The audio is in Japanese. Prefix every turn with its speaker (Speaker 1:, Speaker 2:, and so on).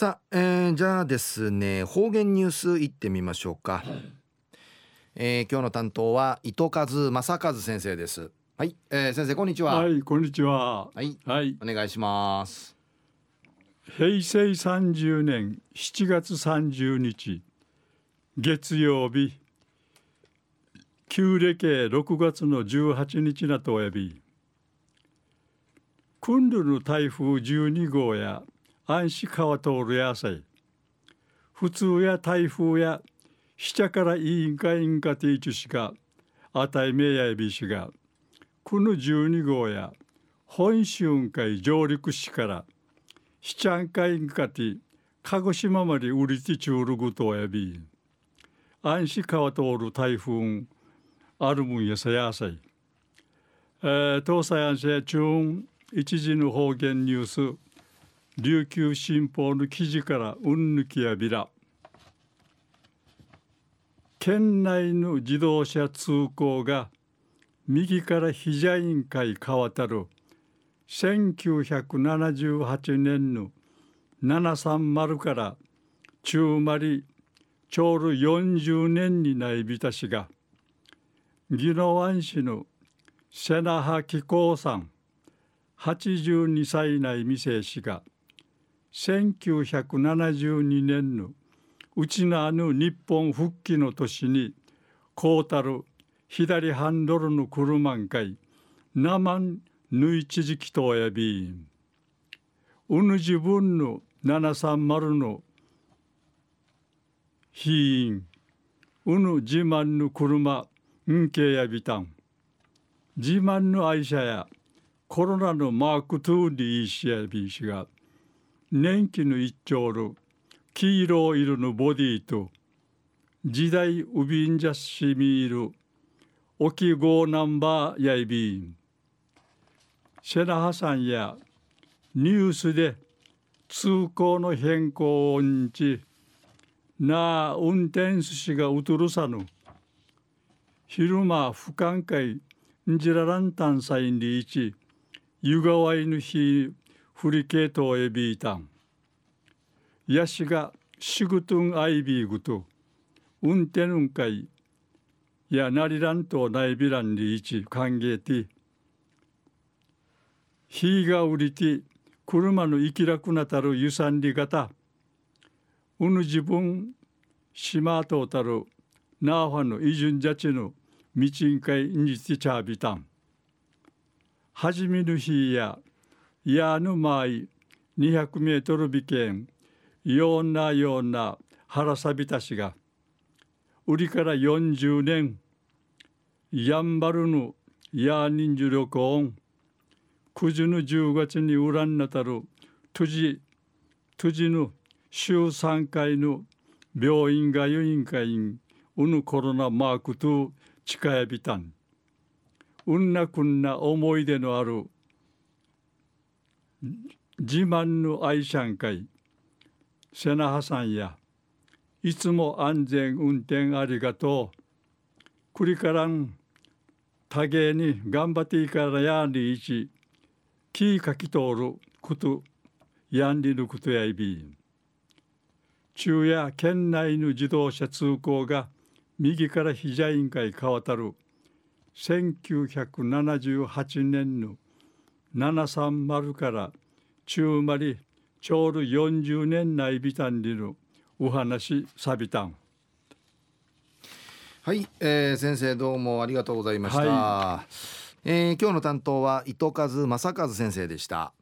Speaker 1: さあ、えー、じゃあですね方言ニュースいってみましょうか、えー、今日の担当は糸数正和先生です。はい、えー、先生こんにちは。
Speaker 2: はいこんにちは。
Speaker 1: はい、はい、お願いします。
Speaker 2: 平成三十年七月三十日月曜日旧暦六月の十八日なとおやび。クンルの台風十二号や安市川通る野菜普通や台風や下から委員会委員かティーチュシがあたいめやいびしがこの12号や本州会上陸しから七安会員かて鹿児島まで売りてちゅうるぐとやび安市川通る台風あるもんやさやさい、えー、東西安市中一時の方言ニュース。琉球新報の記事からうんぬきやびら。県内の自動車通行が右からヒジャイン会変わたる1978年の730から中まりちょうど40年にないびたしが宜野湾市の瀬那覇紀行さん82歳内未成氏が1972年のうちのあぬ日本復帰の年にこうたる左ハンドルの車んかい生ぬいちじきとやびうぬ自分の730のひいんうぬ自慢の車んけやびたん。自慢の愛車やコロナのマーク2にいしやびしが年季の一丁る黄色色のボディと時代ウビンジャシミール沖号ナンバーやいびん。シェナハさんやニュースで通行の変更をんちなあ運転手しがうとるさぬ昼間不寛解んじららんたんさいんりいちゆがわいぬひフリケートエビータン。ヤシがシグトンアイビーグト、ウンテヌンカイ、ヤナリラントナイビランリイチ、カンゲティ。ヒーガウリティ、クルマの生きらくなたるユサンリガタ、ウヌジブン、シマートータル、ナーファのイジュンジャチヌ、ミチンカイ、ニィチャービタン。ハジミぬヒーや、やぬまい200メートル美見ようなような腹さびたしが売りから40年やんばるぬや人数旅行くじぬ10月にうらんなたるとじとじぬ週3回の病院がゆいんかいんうぬコロナマークと近やびたん。うんなくんな思い出のある自慢の愛シャン会瀬那覇さんやいつも安全運転ありがとう。くりからん多芸に頑張っていいからやんりいちきかき通ることやんりぬことやいび中や県内の自動車通行が右から非社員会変わたる1978年の730から中まりちょうど40年内ビタンリのお話さびたん。
Speaker 1: はい、えー、先生どうもありがとうございました、はい、えー、今日の担当は糸数正和先生でした